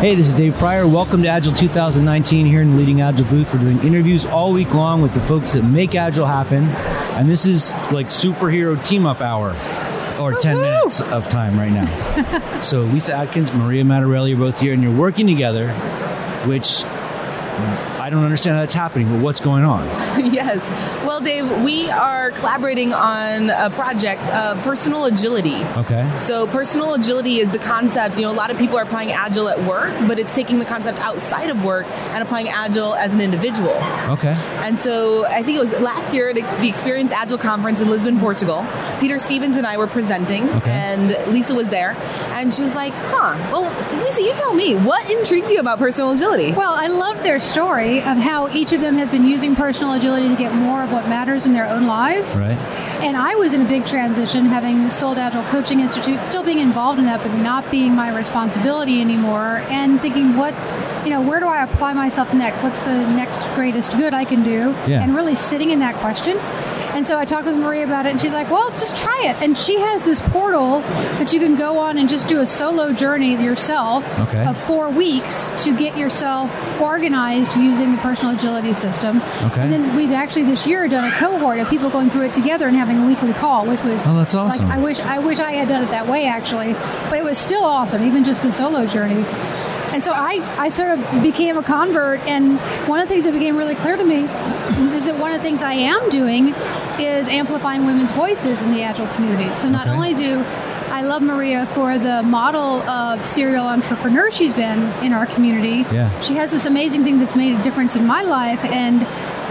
Hey, this is Dave Prior. Welcome to Agile 2019 here in the Leading Agile booth. We're doing interviews all week long with the folks that make Agile happen. And this is like superhero team up hour or 10 Woo-hoo! minutes of time right now. so Lyssa Adkins, Maria Matarelli are both here and you're working together, which I don't understand how that's happening, but what's going on? yes. Well, Dave, we are collaborating on a project of personal agility. Okay. So, personal agility is the concept. You know, a lot of people are applying Agile at work, but it's taking the concept outside of work and applying Agile as an individual. Okay. And so, I think it was last year at the Experience Agile Conference in Lisbon, Portugal. Peter Stevens and I were presenting, Okay. and Lyssa was there, and she was like, "Huh? Well, Lyssa, you tell me what intrigued you about personal agility." Well, I love their story of how each of them has been using personal agility to get more of what matters in their own lives. Right. And I was in a big transition, having sold Agile Coaching Institute, still being involved in that, but not being my responsibility anymore, and thinking, what, you know, where do I apply myself next? What's the next greatest good I can do? Yeah. And really sitting in that question. And so I talked with Maria about it, and she's like, well, just try it. And she has this portal that you can go on and just do a solo journey yourself Okay. of four weeks to get yourself organized using the personal agility system. Okay. And then we've actually this year done a cohort of people going through it together and having a weekly call, which was Oh, that's awesome. Like, I wish I wish I had done it that way actually, but it was still awesome, even just the solo journey. And so I, I sort of became a convert, and one of the things that became really clear to me is that one of the things I am doing is amplifying women's voices in the Agile community. So not Okay. only do I love Maria for the model of serial entrepreneur she's been in our community. Yeah. She has this amazing thing that's made a difference in my life, and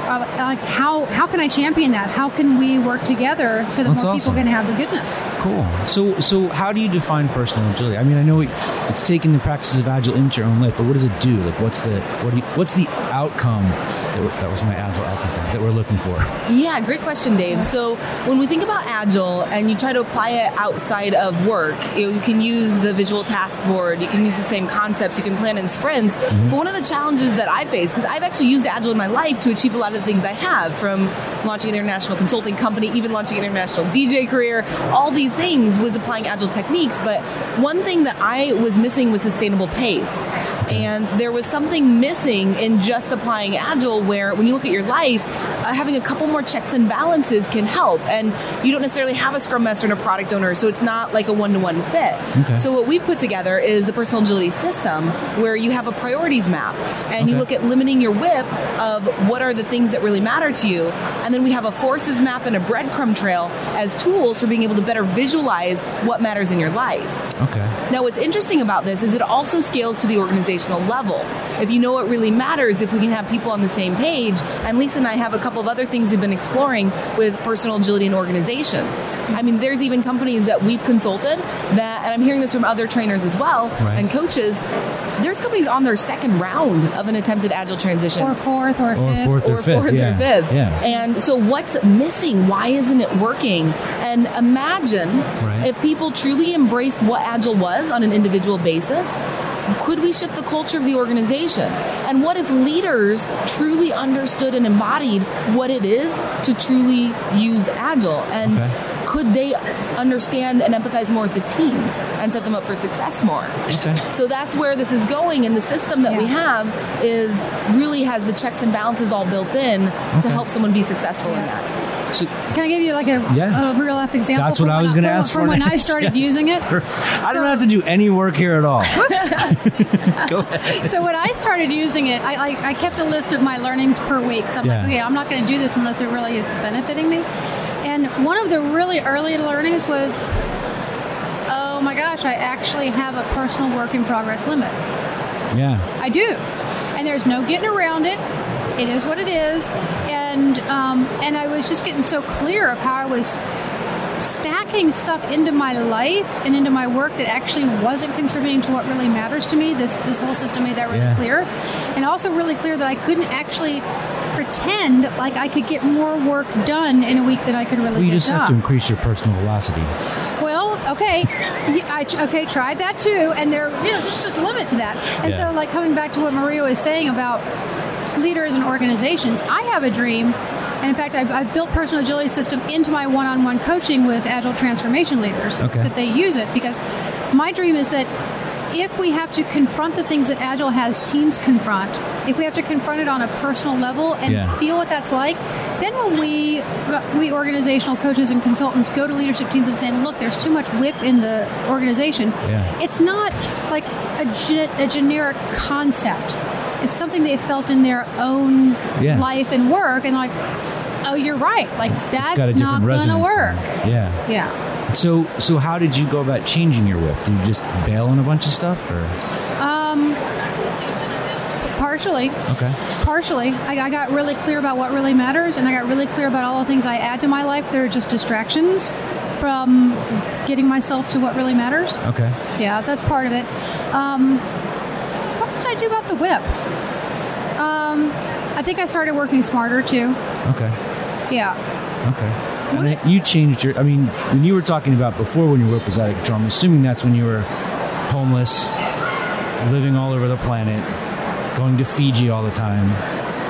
like how how can I champion that? How can we work together so that That's more awesome. people can have the goodness? Cool. So, so how do you define personal agility? I mean, I know it, it's taking the practices of agile into your own life, but what does it do? Like, what's the what do you, what's the outcome? That, we- that was my agile outcome thing that we're looking for. Yeah, great question, Dave. So when we think about Agile and you try to apply it outside of work, you, know, you can use the visual task board, you can use the same concepts, you can plan in sprints. Mm-hmm. But one of the challenges that I face, because I've actually used Agile in my life to achieve a lot of the things I have, from launching an international consulting company, even launching an international DJ career, all these things was applying Agile techniques. But one thing that I was missing was sustainable pace. And there was something missing in just applying Agile, where when you look at your life, uh, having a couple more checks and balances can help. And you don't necessarily have a Scrum Master and a product owner, so it's not like a one to one fit. Okay. So, what we've put together is the personal agility system where you have a priorities map and you look at limiting your WIP of what are the things that really matter to you. And then we have a forces map and a breadcrumb trail as tools for being able to better visualize what matters in your life. Okay. Now, what's interesting about this is it also scales to the organizational level. If you know what really matters, if we can have people on the same page, and Lyssa and I have a couple of other things we've been exploring with personal agility in organizations. I mean, there's even companies that we've consulted that, and I'm hearing this from other trainers as well Right. and coaches. There's companies on their second round of an attempted agile transition Or fourth or, Or fifth. fourth or or fifth, fourth yeah, or fifth. yeah. And so, what's missing? Why isn't it working? And imagine Right. if people truly embraced what Agile was on an individual basis. Could we shift the culture of the organization? And what if leaders truly understood and embodied what it is to truly use Agile? And Okay. could they understand and empathize more with the teams and set them up for success more? Okay. So that's where this is going, and the system that we have is really has the checks and balances all built in Okay. to help someone be successful in that. So, Can I give you like a, Yeah. a real life example? That's from what I was gonna from- ask from for when I started Yes. using it. I don't have to do any work here at all. Go ahead. So when I started using it, I, I, I kept a list of my learnings per week. So I'm Yeah. like, okay, I'm not going to do this unless it really is benefiting me. And one of the really early learnings was, oh my gosh, I actually have a personal work in progress limit. Yeah. I do, and there's no getting around it. It is what it is, and um, and I was just getting so clear of how I was stacking stuff into my life and into my work that actually wasn't contributing to what really matters to me. This this whole system made that really Yeah. clear, and also really clear that I couldn't actually pretend like I could get more work done in a week than I could really Well, you just have to increase your personal velocity. Well, okay, I, okay, tried that too, and there, you know, there's just a limit to that. And Yeah. so, like coming back to what Maria was saying about leaders and organizations, I have a dream, and in fact, I've, I've built personal agility system into my one-on-one coaching with agile transformation leaders Okay. that they use it because my dream is that if we have to confront the things that Agile has teams confront, if we have to confront it on a personal level and Yeah. feel what that's like, then when we we organizational coaches and consultants go to leadership teams and say, "Look, there's too much WIP in the organization," Yeah. it's not like a, ge- a generic concept. It's something they felt in their own Yeah. life and work, and like, oh, you're right. Like that's not going to work. Yeah. Yeah. So so how did you go about changing your WIP? Did you just bail on a bunch of stuff or Um, partially. okay? Partially. I, I got really clear about what really matters, and I got really clear about all the things I add to my life that are just distractions from getting myself to what really matters. Okay. Yeah, that's part of it. Um, what else did I do about the WIP? I think I started working smarter too. Okay. Yeah. Okay. And then you changed your. I mean, when you were talking about before when your WIP was out of control, I'm assuming that's when you were homeless, living all over the planet, going to Fiji all the time,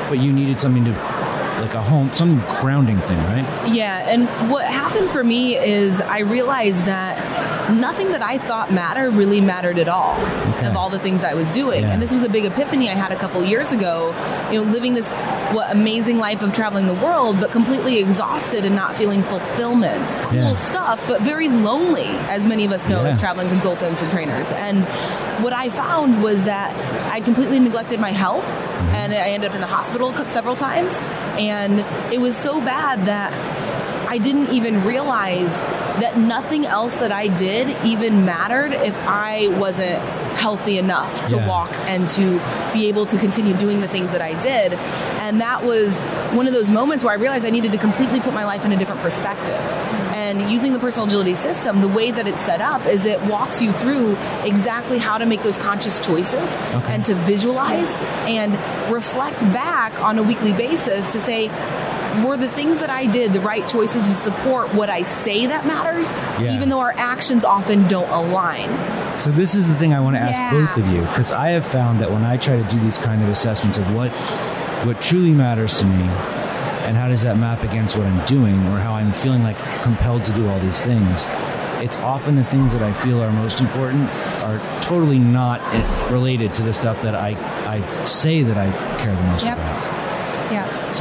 but you needed something to, like a home, some grounding thing, right? Yeah, and what happened for me is I realized that nothing that I thought mattered really mattered at all Okay. of all the things I was doing. Yeah. And this was a big epiphany I had a couple years ago, you know, living this what amazing life of traveling the world but completely exhausted and not feeling fulfillment. Cool Yeah. stuff, but very lonely as many of us know Yeah. as traveling consultants and trainers. And what I found was that I completely neglected my health mm-hmm. and I ended up in the hospital several times and it was so bad that I didn't even realize that nothing else that I did even mattered if I wasn't healthy enough to Yeah. walk and to be able to continue doing the things that I did. And that was one of those moments where I realized I needed to completely put my life in a different perspective. And using the personal agility system, the way that it's set up is it walks you through exactly how to make those conscious choices Okay. and to visualize and reflect back on a weekly basis to say, were the things that I did the right choices to support what I say that matters, Yeah. even though our actions often don't align? So this is the thing I want to ask Yeah. both of you because I have found that when I try to do these kind of assessments of what what truly matters to me and how does that map against what I'm doing or how I'm feeling like compelled to do all these things, it's often the things that I feel are most important are totally not eh, related to the stuff that I I say that I care the most Yep. about.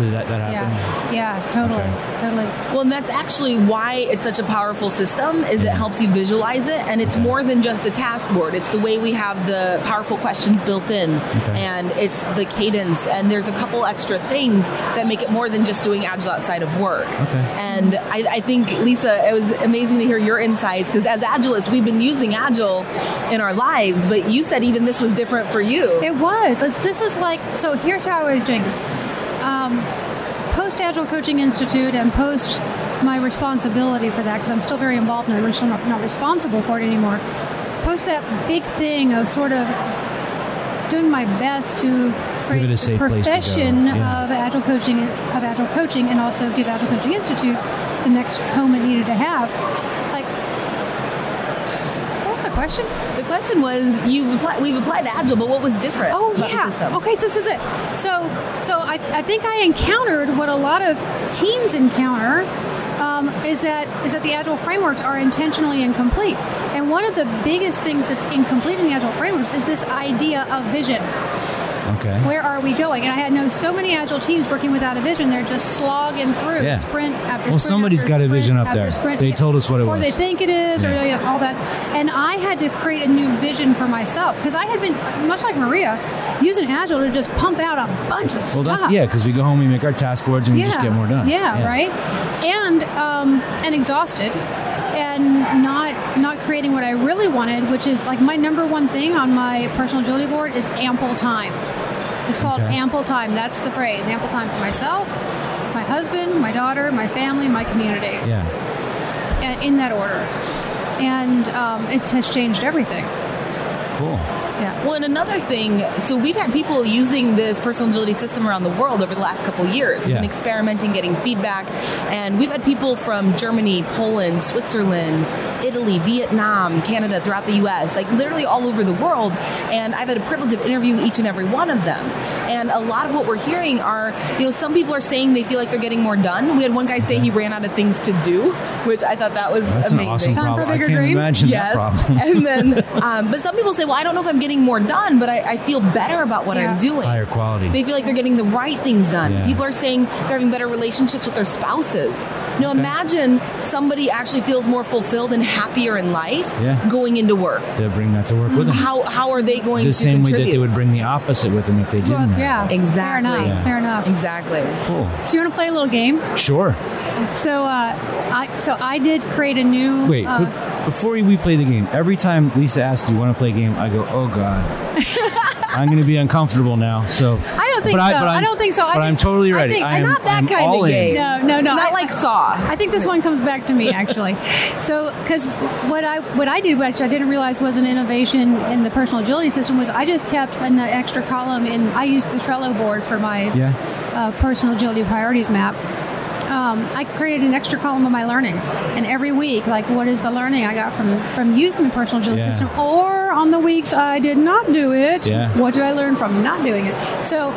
Yeah. So that that happen? Yeah. Yeah. Totally. Okay. Totally. Well, and that's actually why it's such a powerful system is it mm-hmm. helps you visualize it and it's Okay. more than just a task board. It's the way we have the powerful questions built in Okay. and it's the cadence and there's a couple extra things that make it more than just doing agile outside of work. Okay. And I, I think Lyssa, it was amazing to hear your insights because as agilists, we've been using agile in our lives, but you said even this was different for you. It was. It's, this is like so. Here's how I was doing. Post Agile Coaching Institute and post my responsibility for that because I'm still very involved and I'm still not, not responsible for it anymore. Post that big thing of sort of doing my best to create a safe the place to profession Yeah. of Agile coaching of Agile coaching and also give Agile Coaching Institute the next home it needed to have. Like, what was the question? The question was, you've applied, we've applied agile, but what was different? Oh yeah. Okay, this is it. So so I, I think I encountered what a lot of teams encounter um, is that is that the agile frameworks are intentionally incomplete. And one of the biggest things that's incomplete in the agile frameworks is this idea of vision. Okay. Where are we going? And I had known so many agile teams working without a vision. They're just slogging through Yeah. sprint after sprint. Well, sprint. somebody's after got a vision up there. sprint. They told us what it or was. Or they think it is, or you know, all that. And I had to create a new vision for myself because I had been much like Maria using agile to just pump out a bunch of Well, stuff. Well, that's yeah, because we go home, we make our task boards, and we just get more done. Yeah, right. And um, and exhausted, and not not creating what I really wanted, which is like my number one thing on my personal agility board is ample time. It's called Okay. ample time. That's the phrase. Ample time for myself, my husband, my daughter, my family, my community, Yeah. and in that order. And um, it has changed everything. Cool. Yeah. Well, and another thing, so we've had people using this personal agility system around the world over the last couple of years. We've been experimenting, getting feedback, and we've had people from Germany, Poland, Switzerland, Italy, Vietnam, Canada, throughout the US, like literally all over the world. And I've had a privilege of interviewing each and every one of them. And a lot of what we're hearing are, you know, some people are saying they feel like they're getting more done. We had one guy say he ran out of things to do, which I thought that was That's amazing. an awesome Time for bigger I can't dreams? imagine Yes. that problem. and then, um, but some people say, well, I don't know if I'm getting more done, but I, I feel better about what Yeah. I'm doing. Higher quality. They feel like they're getting the right things done. Yeah. People are saying they're having better relationships with their spouses. Now, imagine somebody actually feels more fulfilled and happier in life Yeah. going into work. They'll bring that to work with them. How, how are they going the to same way that they would bring the opposite with them if they didn't. Well, yeah, it. Exactly. Fair enough. Yeah. Fair enough. Exactly. Cool. So you want to play a little game? Sure. So, uh, I so I did create a new. Wait, uh, before we play the game, every time Lyssa asks, "Do you want to play a game?" I go, "Oh God, I'm going to be uncomfortable now." So I don't think but so. but I don't think so. I but think- I'm totally I ready. think- I am, not that I'm kind of all in. game. no, no, no. Not I- like Saw. I think this one comes back to me actually. So, because what I what I did, which I didn't realize was an innovation in the personal agility system, was I just kept an extra column in. I used the Trello board for my Yeah. uh, personal agility priorities map. Um, I created an extra column of my learnings, and every week, like what is the learning I got from from using the personal agility Yeah. system, or on the weeks I did not do it, Yeah. what did I learn from not doing it? So,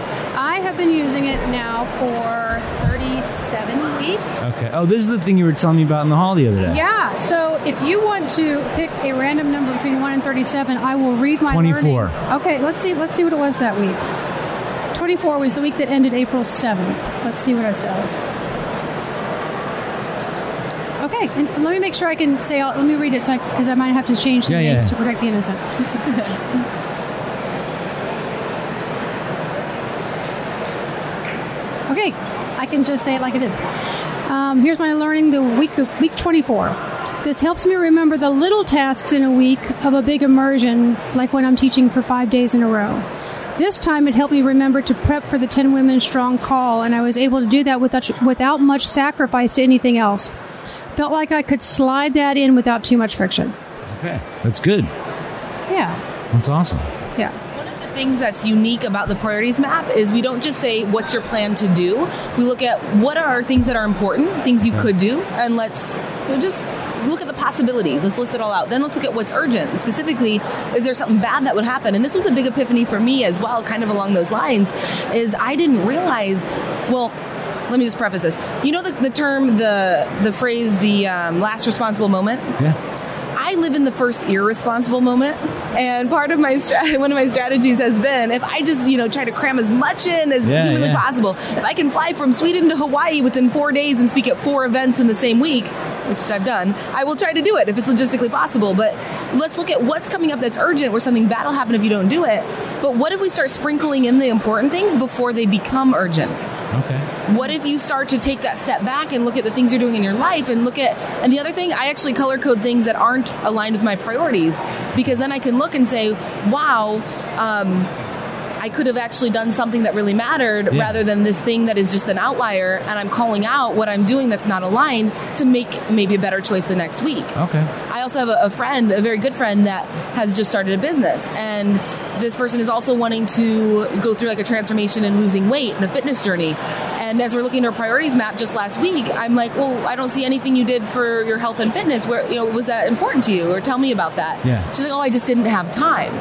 I have been using it now for 37 weeks. Okay. Oh, this is the thing you were telling me about in the hall the other day. Yeah. So if you want to pick a random number between one and thirty-seven, I will read my 24. learning. Okay. Let's see. Let's see what it was that week. Twenty-four was the week that ended April seventh. Let's see what it says. Okay, and let me make sure I can say. Let me read it because I might have to change some Yeah, yeah. names to protect the innocent. okay, I can just say it like it is. Um, here's my learning the week week 24. This helps me remember the little tasks in a week of a big immersion, like when I'm teaching for five days in a row. This time it helped me remember to prep for the 10 Women Strong call, and I was able to do that without, without much sacrifice to anything else. Felt like I could slide that in without too much friction. Okay. That's good. Yeah, That's awesome. yeah. Things that's unique about the priorities map is we don't just say what's your plan to do. We look at what are things that are important, things you could do, and let's just look at the possibilities. Let's list it all out. Then let's look at what's urgent. Specifically, is there something bad that would happen? And this was a big epiphany for me as well, kind of along those lines, is I didn't realize, well, let me just preface this. You know the, the term, the the phrase, the um, last responsible moment. Yeah. I live in the first irresponsible moment, and part of my one of my strategies has been if I just you know try to cram as much in as Yeah, humanly yeah. possible. If I can fly from Sweden to Hawaii within four days and speak at four events in the same week, which I've done, I will try to do it if it's logistically possible. But let's look at what's coming up that's urgent, where something bad will happen if you don't do it. But what if we start sprinkling in the important things before they become urgent? Okay. What if you start to take that step back and look at the things you're doing in your life and look at, and the other thing, I actually color code things that aren't aligned with my priorities because then I can look and say, wow, um, I could have actually done something that really mattered Yeah. rather than this thing that is just an outlier and I'm calling out what I'm doing that's not aligned to make maybe a better choice the next week. Okay. I also have a, a friend, a very good friend, that has just started a business, and this person is also wanting to go through like a transformation and losing weight and a fitness journey. And as we're looking at our priorities map just last week, I'm like, well, I don't see anything you did for your health and fitness. Where you know was that important to you, or tell me about that? Yeah. She's like, oh, I just didn't have time.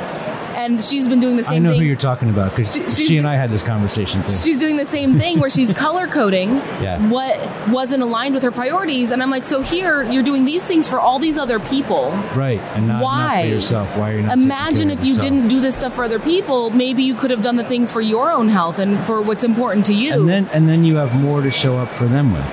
And she's been doing the same thing. I know thing. who you're talking about because She- she, and I had this conversation too. She's doing the same thing where she's color coding Yeah. what wasn't aligned with her priorities. And I'm like, so here you're doing these things for all these other people. right. And not, not Why? for yourself. Why are you not taking Imagine if you yourself? didn't do this stuff for other people. Maybe you could have done the things for your own health and for what's important to you. And then and then you have more to show up for them with.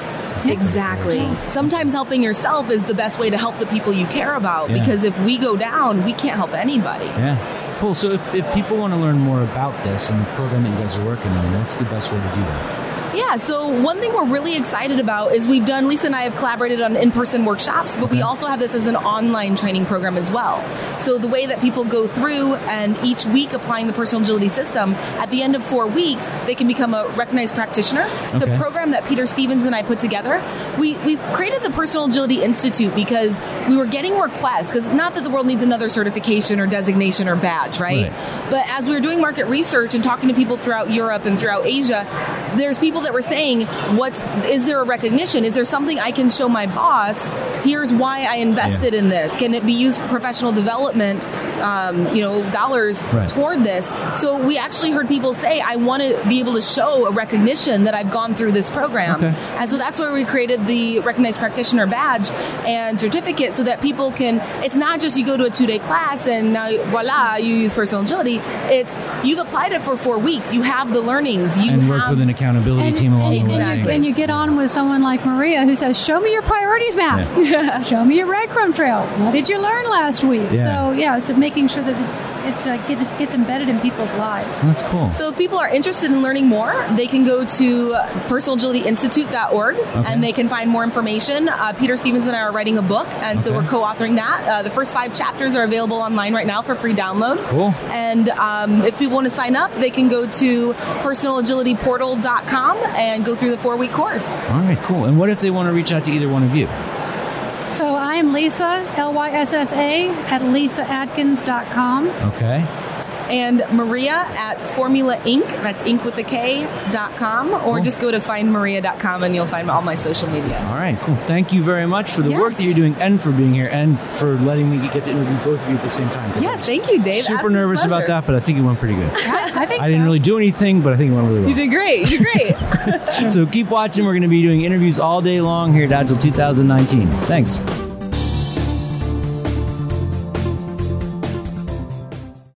exactly. Sometimes helping yourself is the best way to help the people you care about Yeah. because if we go down, we can't help anybody. Yeah. Cool. So if, if people want to learn more about this and the program that you guys are working on, what's the best way to do that? Yeah, so one thing we're really excited about is we've done, Lyssa and I have collaborated on in person workshops, but we also have this as an online training program as well. So the way that people go through and each week applying the personal agility system, at the end of four weeks, they can become a recognized practitioner. It's Okay. a program that Peter Stevens and I put together. We, we've created the Personal Agility Institute because we were getting requests, because not that the world needs another certification or designation or badge, right? Right. But as we were doing market research and talking to people throughout Europe and throughout Asia, there's people that we're saying, what's is there a recognition? Is there something I can show my boss? Here's why I invested Yeah. in this. Can it be used for professional development? Um, you know, dollars Right. toward this. So we actually heard people say, I want to be able to show a recognition that I've gone through this program. Okay. And so that's where we created the recognized practitioner badge and certificate so that people can, it's not just you go to a two day class and now voila, you use personal agility. It's you've applied it for four weeks. You have the learnings. You and work have, with an accountability team along and, the way. and you, and you get on with someone like Maria who says, "Show me your priorities map. Yeah. Show me your breadcrumb trail. What did you learn last week?" Yeah. So yeah, it's making sure that it's it's uh, get, it gets embedded in people's lives. That's cool. So if people are interested in learning more, they can go to personalagilityinstitute.org and they can find more information. Uh, Peter Stevens and I are writing a book, and so we're co-authoring that. Uh, the first five chapters are available online right now for free download. Cool. And um, if people want to sign up, they can go to personalagilityportal.com and go through the four-week course. All right, cool. And what if they want to reach out to either one of you? So I am Lyssa L Y S S A at lyssaadkins.com. Okay. And Maria at Formula Ink. That's Ink with the K dot com, or Cool. just go to findmaria.com and you'll find all my social media. All right, cool. Thank you very much for the Yes. work that you're doing and for being here and for letting me get to interview both of you at the same time. Yes, thank you, Dave. Super Absolute nervous about that, but I think it went pretty good. I think I didn't so. really do anything, but I think it went really well. You did great. You did great. So keep watching. We're going to be doing interviews all day long here at Agile 2019. Thanks.